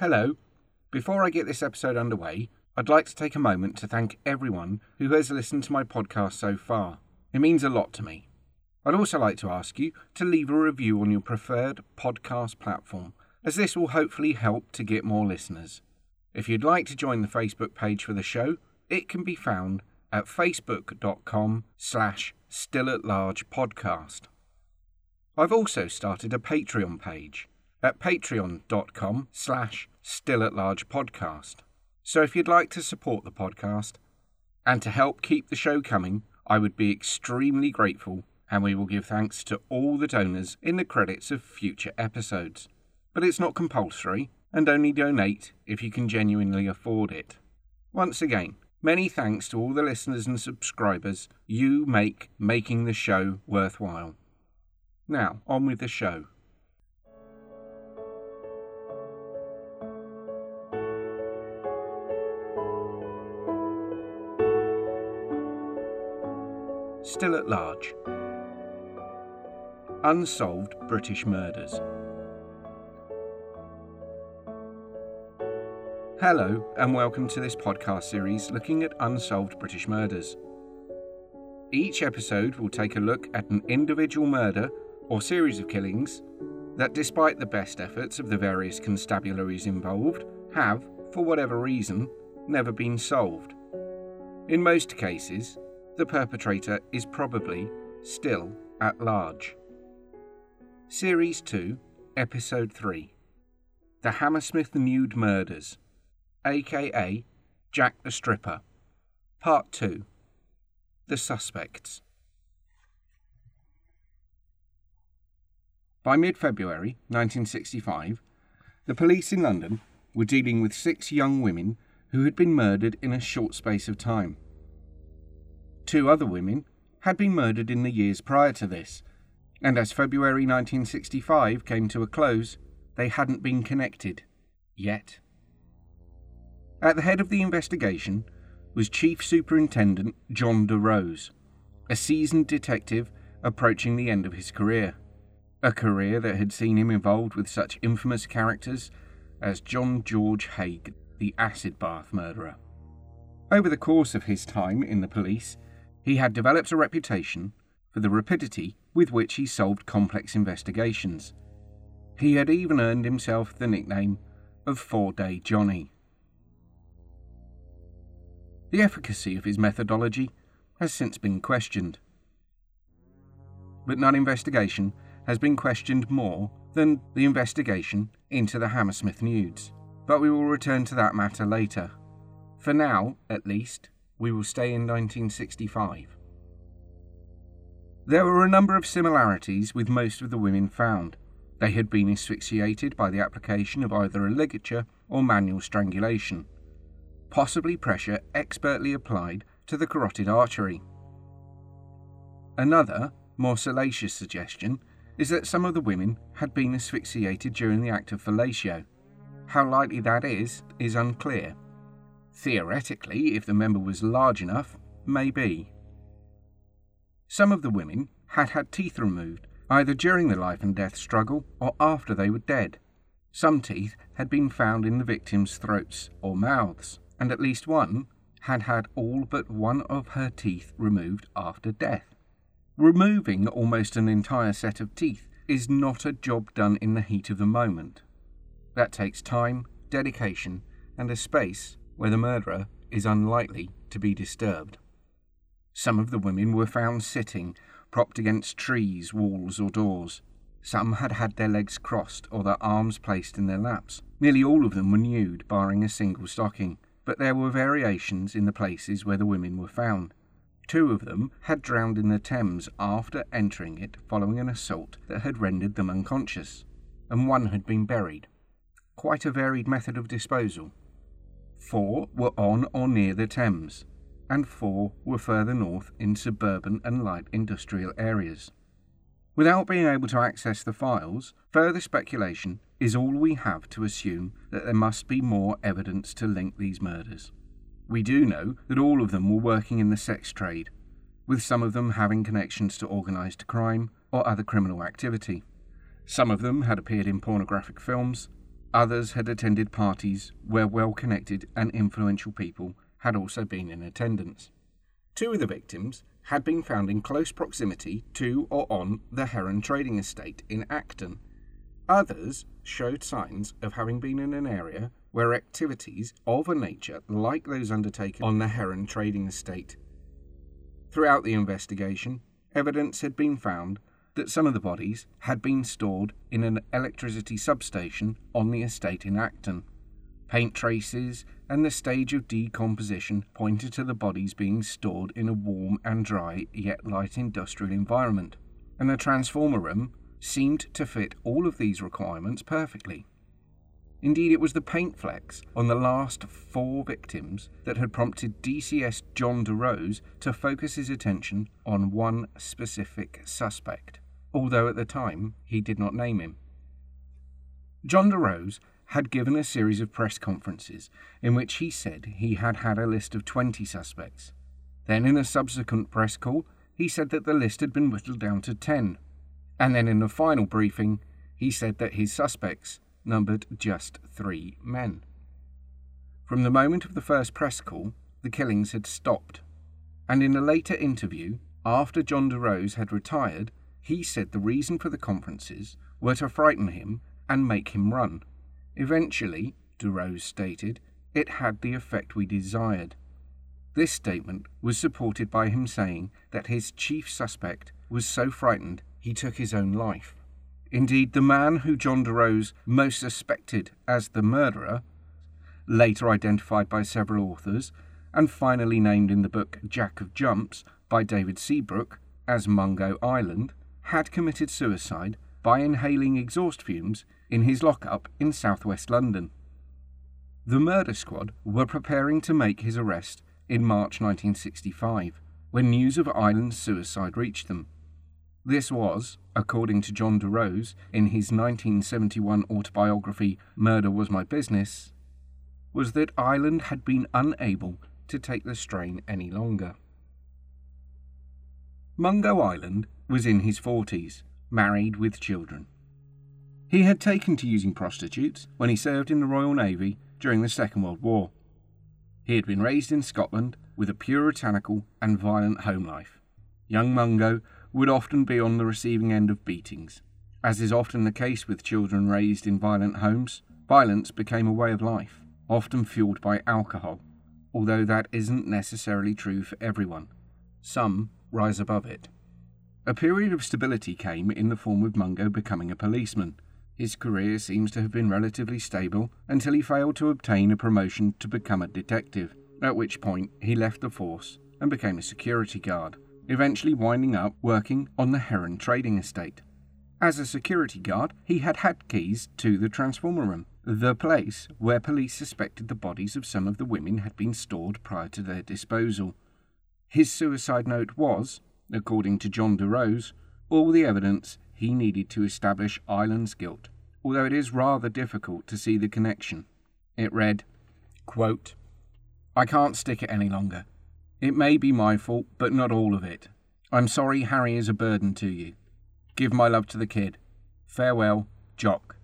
Hello. Before I get this episode underway, I'd like to take a moment to thank everyone who has listened to my podcast so far. It means a lot to me. I'd also like to ask you to leave a review on your preferred podcast platform, as this will hopefully help to get more listeners. If you'd like to join the Facebook page for the show, it can be found at facebook.com slash still at large podcast. I've also started a Patreon page at patreon.com slash still at large podcast. So if you'd like to support the podcast and to help keep the show coming, I would be extremely grateful and we will give thanks to all the donors in the credits of future episodes. But it's not compulsory and only donate if you can genuinely afford it. Once again, many thanks to all the listeners and subscribers you make making the show worthwhile. Now, on with the show. Still at large. Unsolved British murders. Hello, and welcome to this podcast series looking at unsolved British murders. Each episode will take a look at an individual murder or series of killings that, despite the best efforts of the various constabularies involved, have, for whatever reason, never been solved. In most cases, the perpetrator is probably still at large. Series 2, Episode 3 The Hammersmith Nude Murders, aka Jack the Stripper. Part 2 The Suspects. By mid February 1965, the police in London were dealing with six young women who had been murdered in a short space of time. Two other women had been murdered in the years prior to this, and as February 1965 came to a close, they hadn't been connected yet. At the head of the investigation was Chief Superintendent John du Rose, a seasoned detective approaching the end of his career. A career that had seen him involved with such infamous characters as John George Haigh, the acid bath murderer. Over the course of his time in the police, he had developed a reputation for the rapidity with which he solved complex investigations. He had even earned himself the nickname of Four Day Johnny. The efficacy of his methodology has since been questioned. But none investigation has been questioned more than the investigation into the Hammersmith nudes. But we will return to that matter later. For now, at least, we will stay in 1965. There were a number of similarities with most of the women found. They had been asphyxiated by the application of either a ligature or manual strangulation, possibly pressure expertly applied to the carotid artery. Another, more salacious suggestion is that some of the women had been asphyxiated during the act of fellatio. How likely that is, is unclear. Theoretically, if the member was large enough, maybe. Some of the women had had teeth removed, either during the life and death struggle or after they were dead. Some teeth had been found in the victims' throats or mouths, and at least one had had all but one of her teeth removed after death. Removing almost an entire set of teeth is not a job done in the heat of the moment. That takes time, dedication, and a space where the murderer is unlikely to be disturbed. Some of the women were found sitting, propped against trees, walls, or doors. Some had had their legs crossed or their arms placed in their laps. Nearly all of them were nude, barring a single stocking, but there were variations in the places where the women were found. Two of them had drowned in the Thames after entering it following an assault that had rendered them unconscious, and one had been buried. Quite a varied method of disposal. Four were on or near the Thames, and four were further north in suburban and light industrial areas. Without being able to access the files, further speculation is all we have to assume that there must be more evidence to link these murders. We do know that all of them were working in the sex trade, with some of them having connections to organised crime or other criminal activity. Some of them had appeared in pornographic films, Others had attended parties where well connected and influential people had also been in attendance. Two of the victims had been found in close proximity to or on the Heron trading estate in Acton. Others showed signs of having been in an area where activities of a nature like those undertaken on the Heron trading estate. Throughout the investigation, evidence had been found that some of the bodies had been stored in an electricity substation on the estate in Acton. Paint traces and the stage of decomposition pointed to the bodies being stored in a warm and dry yet light industrial environment, and the transformer room seemed to fit all of these requirements perfectly. Indeed, it was the paint flecks on the last four victims that had prompted DCS John du Rose to focus his attention on one specific suspect, although at the time he did not name him. John du Rose had given a series of press conferences in which he said he had had a list of 20 suspects. Then, in a subsequent press call, he said that the list had been whittled down to 10. And then, in a final briefing, he said that his suspects numbered just three men. From the moment of the first press call, the killings had stopped. And in a later interview, after John du Rose had retired, he said the reason for the conferences were to frighten him and make him run. Eventually, du Rose stated, it had the effect we desired. This statement was supported by him saying that his chief suspect was so frightened he took his own life. Indeed, the man who John du Rose most suspected as the murderer, later identified by several authors, and finally named in the book Jack of Jumps by David Seabrook as Mungo Ireland, had committed suicide by inhaling exhaust fumes in his lockup in southwest London. The murder squad were preparing to make his arrest in March 1965 when news of Ireland's suicide reached them. This was, according to John du Rose in his 1971 autobiography Murder Was My Business, was that Ireland had been unable to take the strain any longer. Mungo Ireland was in his 40s, married with children. He had taken to using prostitutes when he served in the Royal Navy during the Second World War. He had been raised in Scotland with a puritanical and violent home life. Young Mungo would often be on the receiving end of beatings. As is often the case with children raised in violent homes, violence became a way of life, often fueled by alcohol, although that isn't necessarily true for everyone. Some rise above it. A period of stability came in the form of Mungo becoming a policeman his career seems to have been relatively stable until he failed to obtain a promotion to become a detective, at which point he left the force and became a security guard, eventually winding up working on the Heron trading estate. As a security guard, he had had keys to the transformer room, the place where police suspected the bodies of some of the women had been stored prior to their disposal. His suicide note was, according to John du Rose, all the evidence he needed to establish Ireland's guilt, although it is rather difficult to see the connection. It read, quote, I can't stick it any longer. It may be my fault, but not all of it. I'm sorry Harry is a burden to you. Give my love to the kid. Farewell, Jock.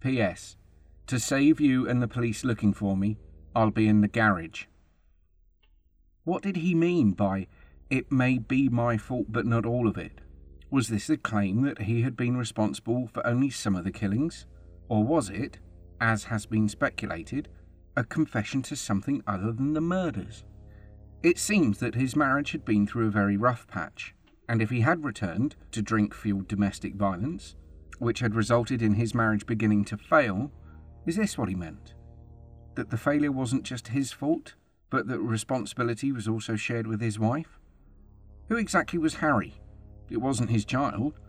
P.S. To save you and the police looking for me, I'll be in the garage. What did he mean by, it may be my fault, but not all of it? Was this a claim that he had been responsible for only some of the killings? Or was it, as has been speculated, a confession to something other than the murders? It seems that his marriage had been through a very rough patch, and if he had returned to drink fueled domestic violence, which had resulted in his marriage beginning to fail, is this what he meant? That the failure wasn't just his fault, but that responsibility was also shared with his wife? Who exactly was Harry? It wasn't his child.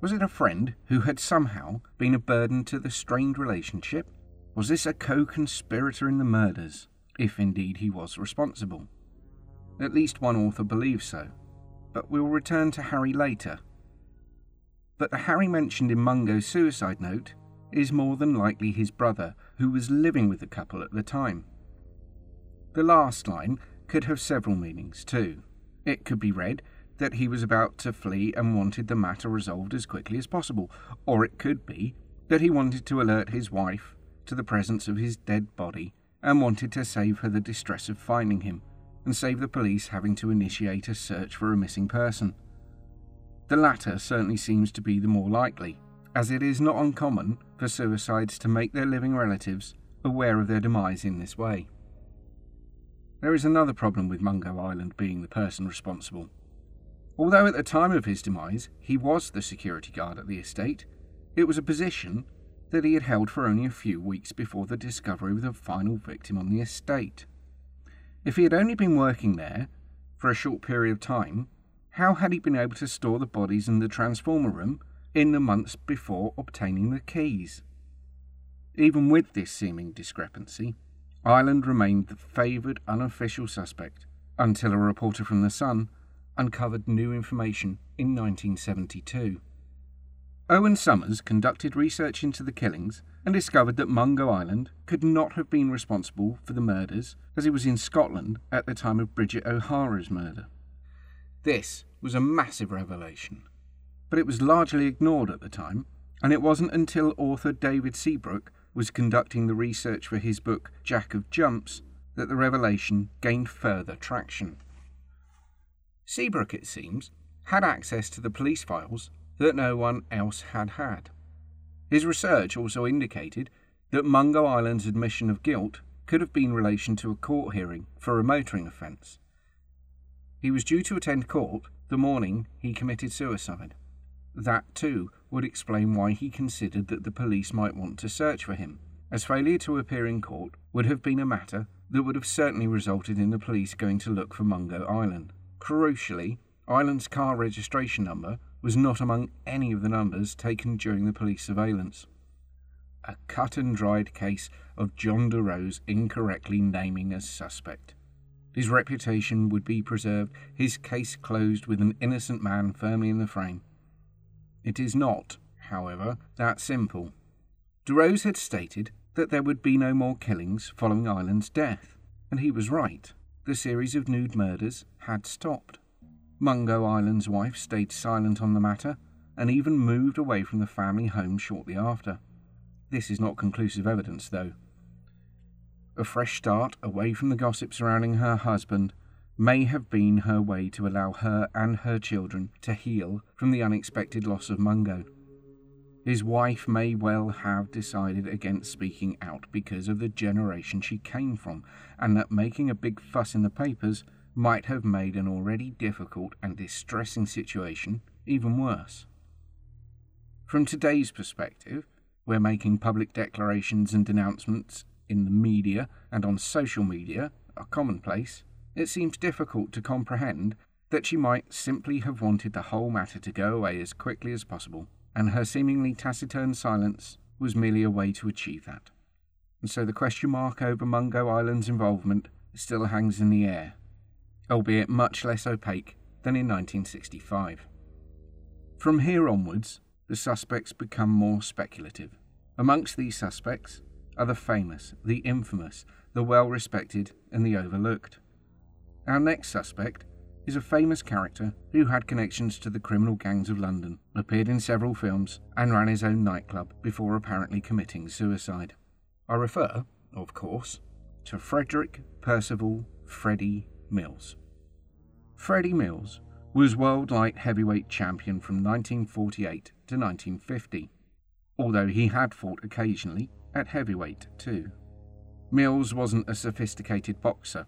Was it a friend who had somehow been a burden to the strained relationship? Was this a co conspirator in the murders, if indeed he was responsible? At least one author believes so, but we'll return to Harry later. But the Harry mentioned in Mungo's suicide note is more than likely his brother, who was living with the couple at the time. The last line could have several meanings too. It could be read that he was about to flee and wanted the matter resolved as quickly as possible, or it could be that he wanted to alert his wife to the presence of his dead body and wanted to save her the distress of finding him and save the police having to initiate a search for a missing person. The latter certainly seems to be the more likely, as it is not uncommon for suicides to make their living relatives aware of their demise in this way. There is another problem with Mungo Ireland being the person responsible. Although at the time of his demise he was the security guard at the estate, it was a position that he had held for only a few weeks before the discovery of the final victim on the estate. If he had only been working there for a short period of time, how had he been able to store the bodies in the transformer room in the months before obtaining the keys? Even with this seeming discrepancy, Ireland remained the favoured unofficial suspect until a reporter from The Sun uncovered new information in 1972. Owen Summers conducted research into the killings and discovered that Mungo Ireland could not have been responsible for the murders as he was in Scotland at the time of Bridget O'Hara's murder. This was a massive revelation, but it was largely ignored at the time, and it wasn't until author David Seabrook was conducting the research for his book Jack of Jumps that the revelation gained further traction. Seabrook, it seems, had access to the police files that no one else had had. His research also indicated that Mungo Ireland's admission of guilt could have been in relation to a court hearing for a motoring offence. He was due to attend court the morning he committed suicide. That, too, would explain why he considered that the police might want to search for him, as failure to appear in court would have been a matter that would have certainly resulted in the police going to look for Mungo Ireland. Crucially, Ireland's car registration number was not among any of the numbers taken during the police surveillance. A cut and dried case of John du Rose incorrectly naming as suspect. His reputation would be preserved, his case closed with an innocent man firmly in the frame. It is not, however, that simple. du Rose had stated that there would be no more killings following Ireland's death, and he was right. The series of nude murders had stopped. Mungo Ireland's wife stayed silent on the matter and even moved away from the family home shortly after. This is not conclusive evidence, though. A fresh start away from the gossip surrounding her husband may have been her way to allow her and her children to heal from the unexpected loss of Mungo. His wife may well have decided against speaking out because of the generation she came from, and that making a big fuss in the papers might have made an already difficult and distressing situation even worse. From today's perspective, where making public declarations and denouncements in the media and on social media are commonplace, it seems difficult to comprehend that she might simply have wanted the whole matter to go away as quickly as possible, and her seemingly taciturn silence was merely a way to achieve that. And so the question mark over Mungo Ireland's involvement still hangs in the air albeit much less opaque than in 1965. From here onwards, the suspects become more speculative. Amongst these suspects are the famous, the infamous, the well respected, and the overlooked. Our next suspect is a famous character who had connections to the criminal gangs of London, appeared in several films, and ran his own nightclub before apparently committing suicide. I refer, of course, to Frederick Percival Freddie Mills. Freddie Mills was world light heavyweight champion from 1948 to 1950, although he had fought occasionally at heavyweight too. Mills wasn't a sophisticated boxer,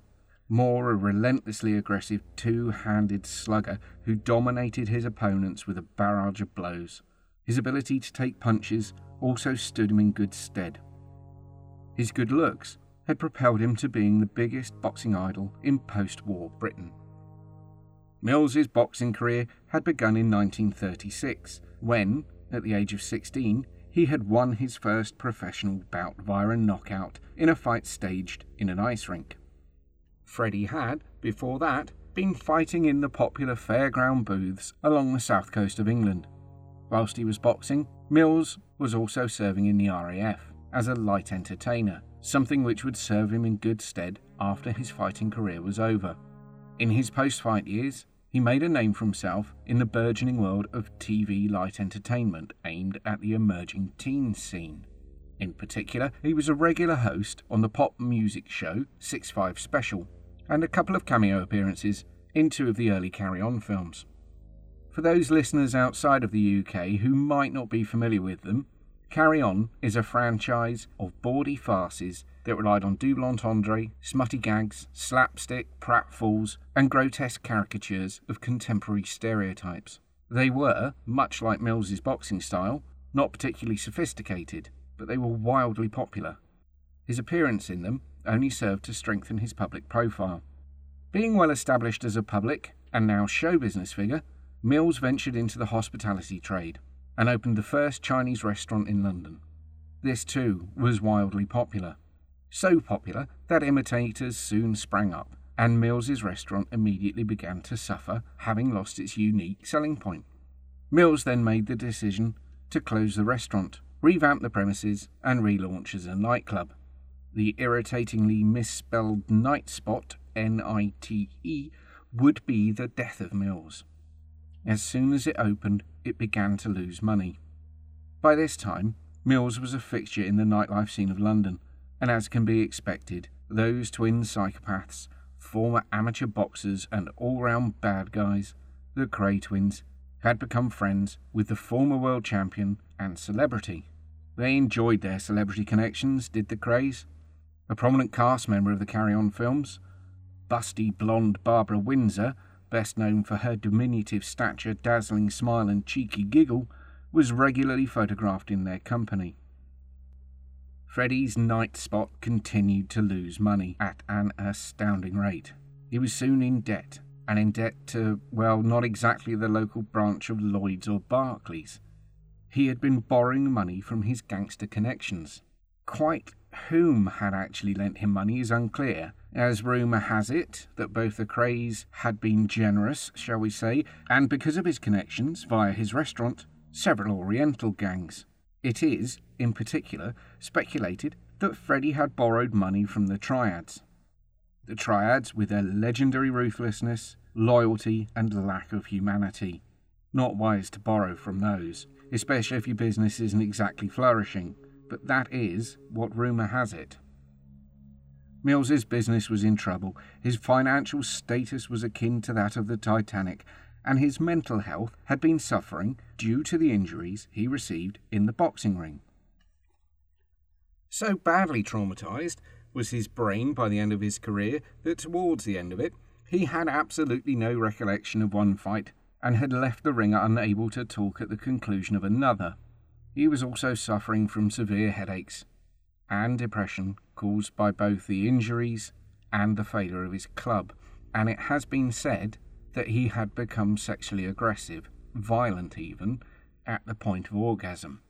more a relentlessly aggressive two handed slugger who dominated his opponents with a barrage of blows. His ability to take punches also stood him in good stead. His good looks had propelled him to being the biggest boxing idol in post war Britain. Mills's boxing career had begun in 1936, when, at the age of 16, he had won his first professional bout via a knockout in a fight staged in an ice rink. Freddie had, before that, been fighting in the popular fairground booths along the south coast of England. Whilst he was boxing, Mills was also serving in the RAF as a light entertainer, something which would serve him in good stead after his fighting career was over. In his post fight years, he made a name for himself in the burgeoning world of TV light entertainment aimed at the emerging teen scene. In particular, he was a regular host on the pop music show 6 5 Special, and a couple of cameo appearances in two of the early Carry On films. For those listeners outside of the UK who might not be familiar with them, Carry On is a franchise of bawdy farces that relied on double entendre, smutty gags, slapstick, pratfalls, and grotesque caricatures of contemporary stereotypes. They were, much like Mills's boxing style, not particularly sophisticated, but they were wildly popular. His appearance in them only served to strengthen his public profile. Being well established as a public and now show business figure, Mills ventured into the hospitality trade and opened the first Chinese restaurant in London. This too was wildly popular. So popular that imitators soon sprang up, and Mills's restaurant immediately began to suffer, having lost its unique selling point. Mills then made the decision to close the restaurant, revamp the premises, and relaunch as a nightclub. The irritatingly misspelled Night Spot, N I T E, would be the death of Mills. As soon as it opened, it began to lose money. By this time, Mills was a fixture in the nightlife scene of London, and as can be expected, those twin psychopaths, former amateur boxers and all round bad guys, the Kray twins, had become friends with the former world champion and celebrity. They enjoyed their celebrity connections, did the Krays. A prominent cast member of the Carry On films, busty blonde Barbara Windsor, best known for her diminutive stature, dazzling smile, and cheeky giggle, was regularly photographed in their company. Freddie's night spot continued to lose money at an astounding rate. He was soon in debt, and in debt to, well, not exactly the local branch of Lloyd's or Barclays. He had been borrowing money from his gangster connections. Quite whom had actually lent him money is unclear, as rumour has it that both the Krays had been generous, shall we say, and because of his connections via his restaurant, several Oriental gangs. It is, in particular, speculated that Freddie had borrowed money from the Triads. The Triads, with their legendary ruthlessness, loyalty, and lack of humanity. Not wise to borrow from those, especially if your business isn't exactly flourishing, but that is what rumour has it. Mills's business was in trouble, his financial status was akin to that of the Titanic, and his mental health had been suffering due to the injuries he received in the boxing ring. So badly traumatized was his brain by the end of his career that towards the end of it, he had absolutely no recollection of one fight and had left the ring unable to talk at the conclusion of another. He was also suffering from severe headaches and depression caused by both the injuries and the failure of his club, and it has been said that he had become sexually aggressive, violent even, at the point of orgasm.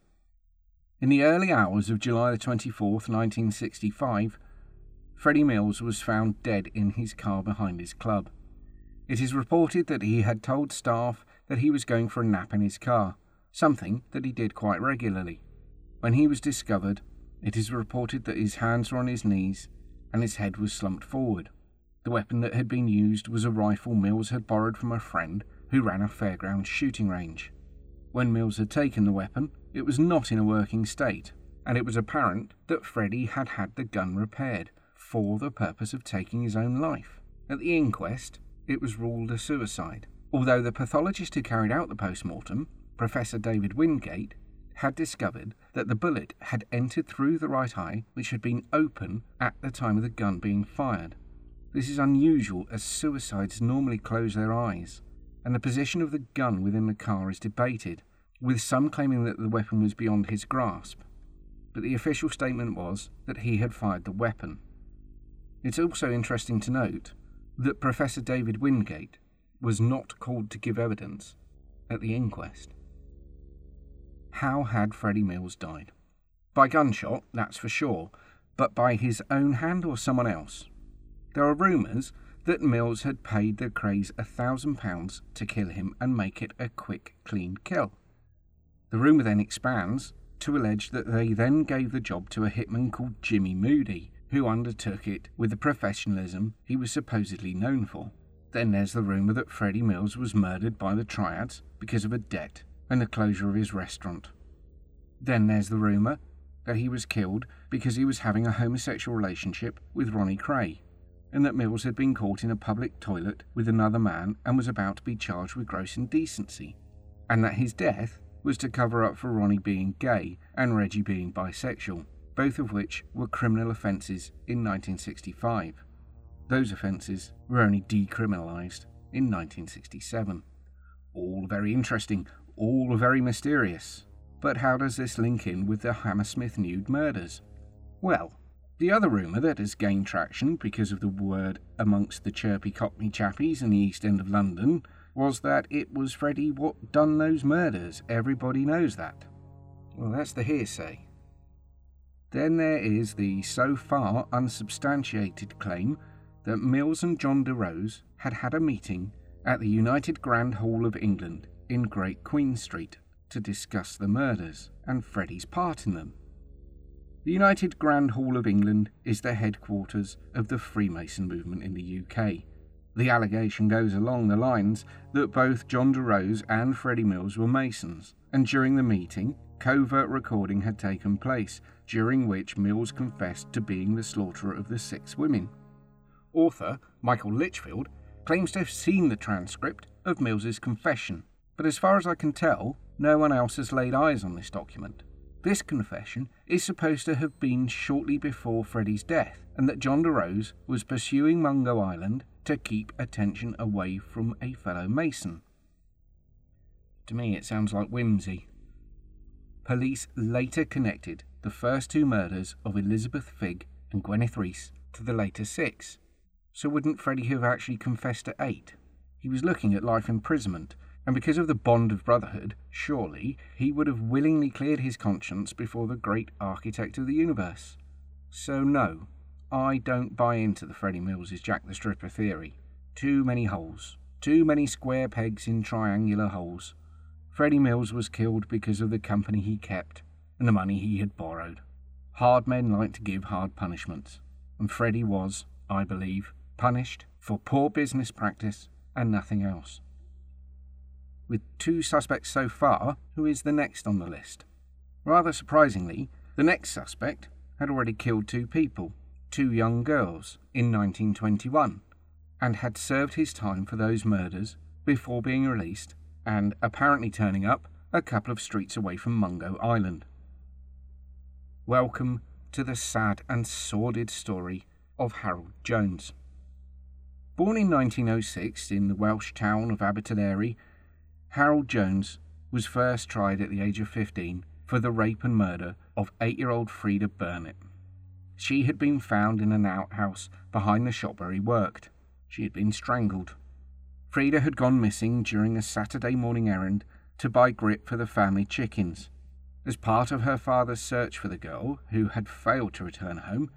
In the early hours of July 24, 1965, Freddie Mills was found dead in his car behind his club. It is reported that he had told staff that he was going for a nap in his car, something that he did quite regularly. When he was discovered, it is reported that his hands were on his knees and his head was slumped forward. The weapon that had been used was a rifle Mills had borrowed from a friend who ran a fairground shooting range. When Mills had taken the weapon, it was not in a working state, and it was apparent that Freddie had had the gun repaired for the purpose of taking his own life. At the inquest, it was ruled a suicide, although the pathologist who carried out the post mortem, Professor David Wingate, had discovered that the bullet had entered through the right eye, which had been open at the time of the gun being fired. This is unusual as suicides normally close their eyes, and the position of the gun within the car is debated, with some claiming that the weapon was beyond his grasp. But the official statement was that he had fired the weapon. It's also interesting to note that Professor David Wingate was not called to give evidence at the inquest. How had Freddie Mills died? By gunshot, that's for sure, but by his own hand or someone else? There are rumours that Mills had paid the Krays a thousand pounds to kill him and make it a quick, clean kill. The rumour then expands to allege that they then gave the job to a hitman called Jimmy Moody, who undertook it with the professionalism he was supposedly known for. Then there's the rumour that Freddie Mills was murdered by the Triads because of a debt and the closure of his restaurant. Then there's the rumour that he was killed because he was having a homosexual relationship with Ronnie Kray, and that Mills had been caught in a public toilet with another man and was about to be charged with gross indecency, and that his death was to cover up for Ronnie being gay and Reggie being bisexual, both of which were criminal offences in 1965. Those offences were only decriminalised in 1967. All very interesting, all very mysterious. But how does this link in with the Hammersmith nude murders? Well, the other rumour that has gained traction because of the word amongst the chirpy cockney chappies in the East End of London was that it was Freddie what done those murders. Everybody knows that. Well, that's the hearsay. Then there is the so far unsubstantiated claim that Mills and John du Rose had had a meeting at the United Grand Hall of England in Great Queen Street to discuss the murders and Freddie's part in them. The United Grand Hall of England is the headquarters of the Freemason movement in the UK. The allegation goes along the lines that both John du Rose and Freddie Mills were Masons, and during the meeting, covert recording had taken place, during which Mills confessed to being the slaughterer of the six women. Author Michael Litchfield claims to have seen the transcript of Mills's confession, but as far as I can tell, no one else has laid eyes on this document. This confession is supposed to have been shortly before Freddie's death, and that John du Rose was pursuing Mungo Ireland to keep attention away from a fellow Mason. To me, it sounds like whimsy. Police later connected the first two murders of Elizabeth Figg and Gwyneth Rees to the later six. So wouldn't Freddie have actually confessed to eight? He was looking at life imprisonment, and because of the bond of brotherhood, surely he would have willingly cleared his conscience before the great architect of the universe. So, no, I don't buy into the Freddie Mills is Jack the Stripper theory. Too many holes. Too many square pegs in triangular holes. Freddie Mills was killed because of the company he kept and the money he had borrowed. Hard men like to give hard punishments, and Freddie was, I believe, punished for poor business practice and nothing else. With two suspects so far, who is the next on the list? Rather surprisingly, the next suspect had already killed two people, two young girls, in 1921, and had served his time for those murders before being released and apparently turning up a couple of streets away from Mungo Ireland. Welcome to the sad and sordid story of Harold Jones. Born in 1906 in the Welsh town of Abertillery, Harold Jones was first tried at the age of 15 for the rape and murder of eight year old Freda Burnett. She had been found in an outhouse behind the shop where he worked. She had been strangled. Freda had gone missing during a Saturday morning errand to buy grip for the family chickens. As part of her father's search for the girl, who had failed to return home,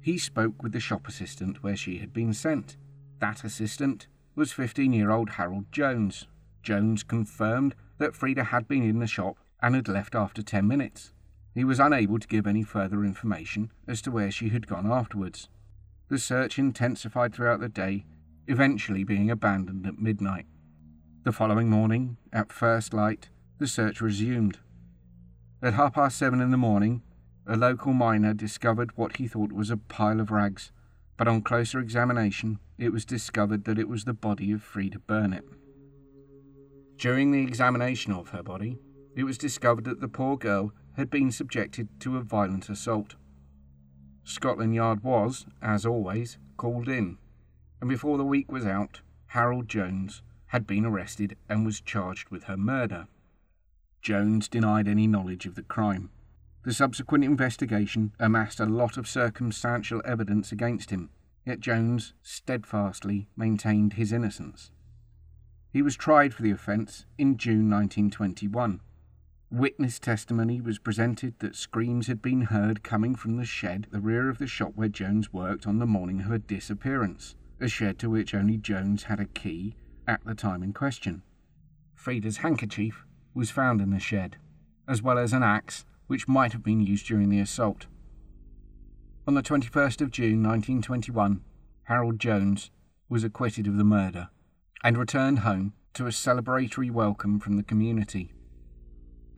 he spoke with the shop assistant where she had been sent. That assistant was 15 year old Harold Jones. Jones confirmed that Freda had been in the shop and had left after 10 minutes. He was unable to give any further information as to where she had gone afterwards. The search intensified throughout the day, eventually being abandoned at midnight. The following morning, at first light, the search resumed. At half past seven in the morning, a local miner discovered what he thought was a pile of rags, but on closer examination, it was discovered that it was the body of Freda Burnett. During the examination of her body, it was discovered that the poor girl had been subjected to a violent assault. Scotland Yard was, as always, called in, and before the week was out, Harold Jones had been arrested and was charged with her murder. Jones denied any knowledge of the crime. The subsequent investigation amassed a lot of circumstantial evidence against him, yet Jones steadfastly maintained his innocence. He was tried for the offence in June 1921. Witness testimony was presented that screams had been heard coming from the shed at the rear of the shop where Jones worked on the morning of her disappearance, a shed to which only Jones had a key at the time in question. Freda's handkerchief was found in the shed, as well as an axe which might have been used during the assault. On the 21st of June 1921, Harold Jones was acquitted of the murder and returned home to a celebratory welcome from the community.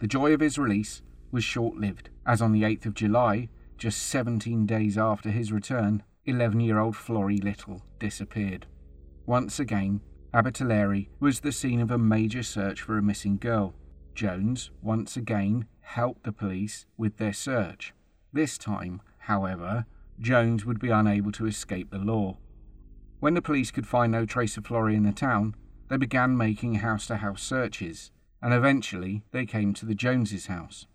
The joy of his release was short lived, as on the 8th of July, just 17 days after his return, 11 year old Florrie Little disappeared. Once again, Abertillery was the scene of a major search for a missing girl. Jones once again helped the police with their search. This time, however, Jones would be unable to escape the law. When the police could find no trace of Florrie in the town, they began making house to house searches, and eventually they came to the Joneses' house.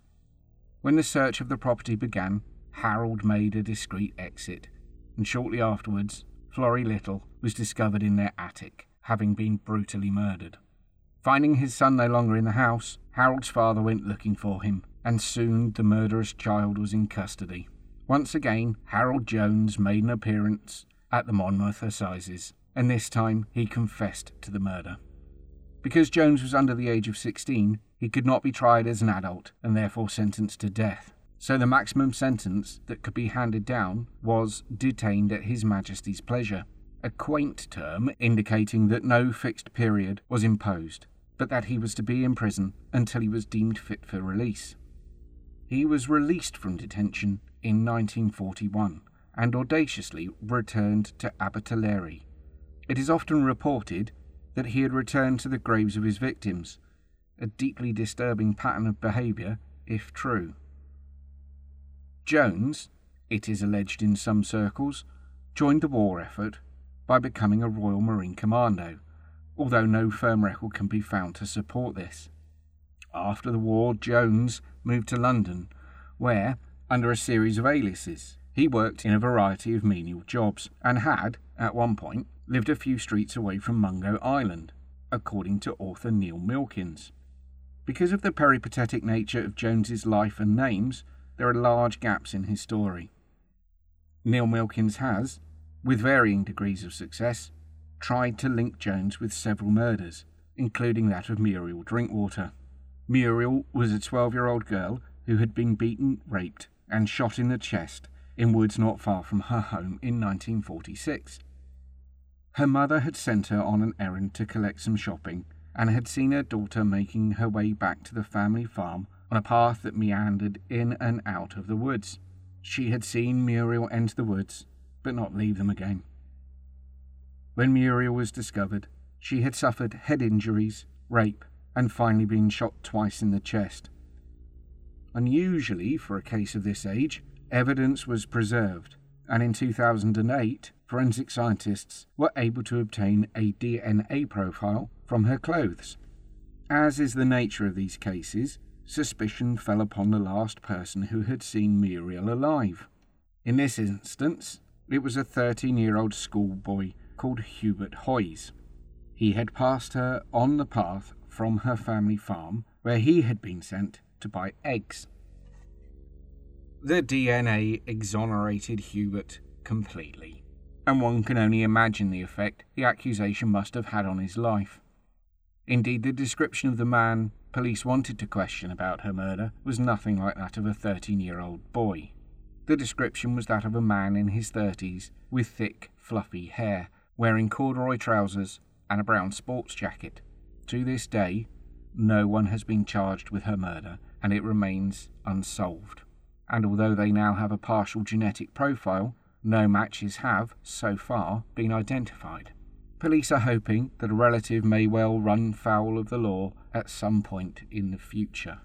When the search of the property began, Harold made a discreet exit, and shortly afterwards, Florrie Little was discovered in their attic, having been brutally murdered. Finding his son no longer in the house, Harold's father went looking for him, and soon the murderous child was in custody. Once again, Harold Jones made an appearance at the Monmouth Assizes, and this time he confessed to the murder. Because Jones was under the age of 16, he could not be tried as an adult and therefore sentenced to death. So the maximum sentence that could be handed down was detained at His Majesty's pleasure, a quaint term indicating that no fixed period was imposed, but that he was to be in prison until he was deemed fit for release. He was released from detention in 1941 and audaciously returned to Abertillery. It is often reported that he had returned to the graves of his victims, a deeply disturbing pattern of behaviour, if true. Jones, it is alleged in some circles, joined the war effort by becoming a Royal Marine Commando, although no firm record can be found to support this. After the war, Jones moved to London, where, under a series of aliases, he worked in a variety of menial jobs and had, at one point, lived a few streets away from Mungo Ireland, according to author Neil Milkins. Because of the peripatetic nature of Jones's life and names, there are large gaps in his story. Neil Milkins has, with varying degrees of success, tried to link Jones with several murders, including that of Muriel Drinkwater. Muriel was a 12 year old girl who had been beaten, raped, and shot in the chest in woods not far from her home in 1946. Her mother had sent her on an errand to collect some shopping and had seen her daughter making her way back to the family farm on a path that meandered in and out of the woods. She had seen Muriel enter the woods, but not leave them again. When Muriel was discovered, she had suffered head injuries, rape, and finally been shot twice in the chest. Unusually for a case of this age, evidence was preserved, and in 2008, forensic scientists were able to obtain a DNA profile from her clothes. As is the nature of these cases, suspicion fell upon the last person who had seen Muriel alive. In this instance, it was a 13 year old schoolboy called Hubert Hoyes. He had passed her on the path from her family farm where he had been sent to buy eggs. The DNA exonerated Hubert completely, and one can only imagine the effect the accusation must have had on his life. Indeed, the description of the man police wanted to question about her murder was nothing like that of a 13 year old boy. The description was that of a man in his 30s with thick, fluffy hair, wearing corduroy trousers and a brown sports jacket. To this day, no one has been charged with her murder, and it remains unsolved and although they now have a partial genetic profile, no matches have, so far, been identified. Police are hoping that a relative may well run foul of the law at some point in the future.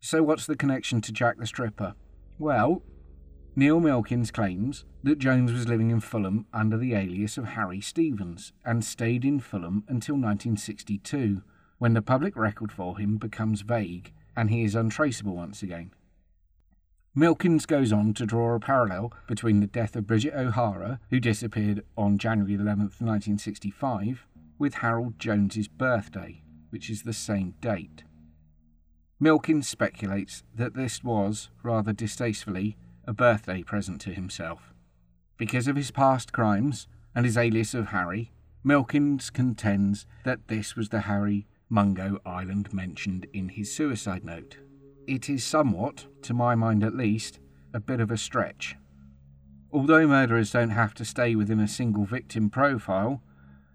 So, what's the connection to Jack the Stripper? Well, Neil Milkins claims that Jones was living in Fulham under the alias of Harry Stevens and stayed in Fulham until 1962, when the public record for him becomes vague and he is untraceable once again. Milkins goes on to draw a parallel between the death of Bridget O'Hara, who disappeared on January 11, 1965, with Harold Jones's birthday, which is the same date. Milkins speculates that this was, rather distastefully, a birthday present to himself. Because of his past crimes and his alias of Harry, Milkins contends that this was the Harry Mungo Ireland mentioned in his suicide note it is somewhat, to my mind at least, a bit of a stretch. Although murderers don't have to stay within a single victim profile,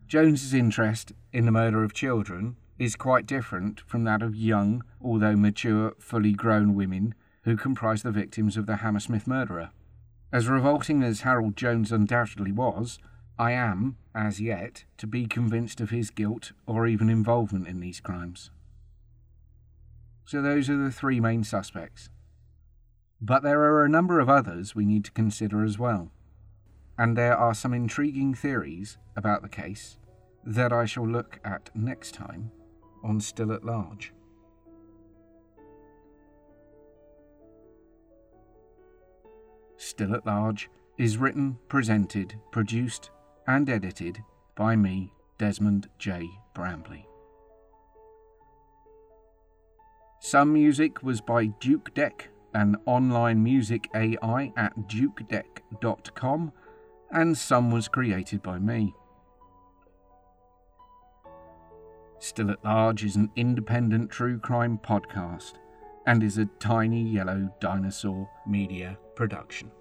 Jones's interest in the murder of children is quite different from that of young, although mature, fully grown women who comprise the victims of the Hammersmith murderer. As revolting as Harold Jones undoubtedly was, I am, as yet, to be convinced of his guilt or even involvement in these crimes. So those are the three main suspects. But there are a number of others we need to consider as well. And there are some intriguing theories about the case that I shall look at next time on Still at Large. Still at Large is written, presented, produced, and edited by me, Desmond J. Brambley. Some music was by Jukedeck, an online music AI at jukedeck.com, and some was created by me. Still at Large is an independent true crime podcast and is a tiny yellow dinosaur media production.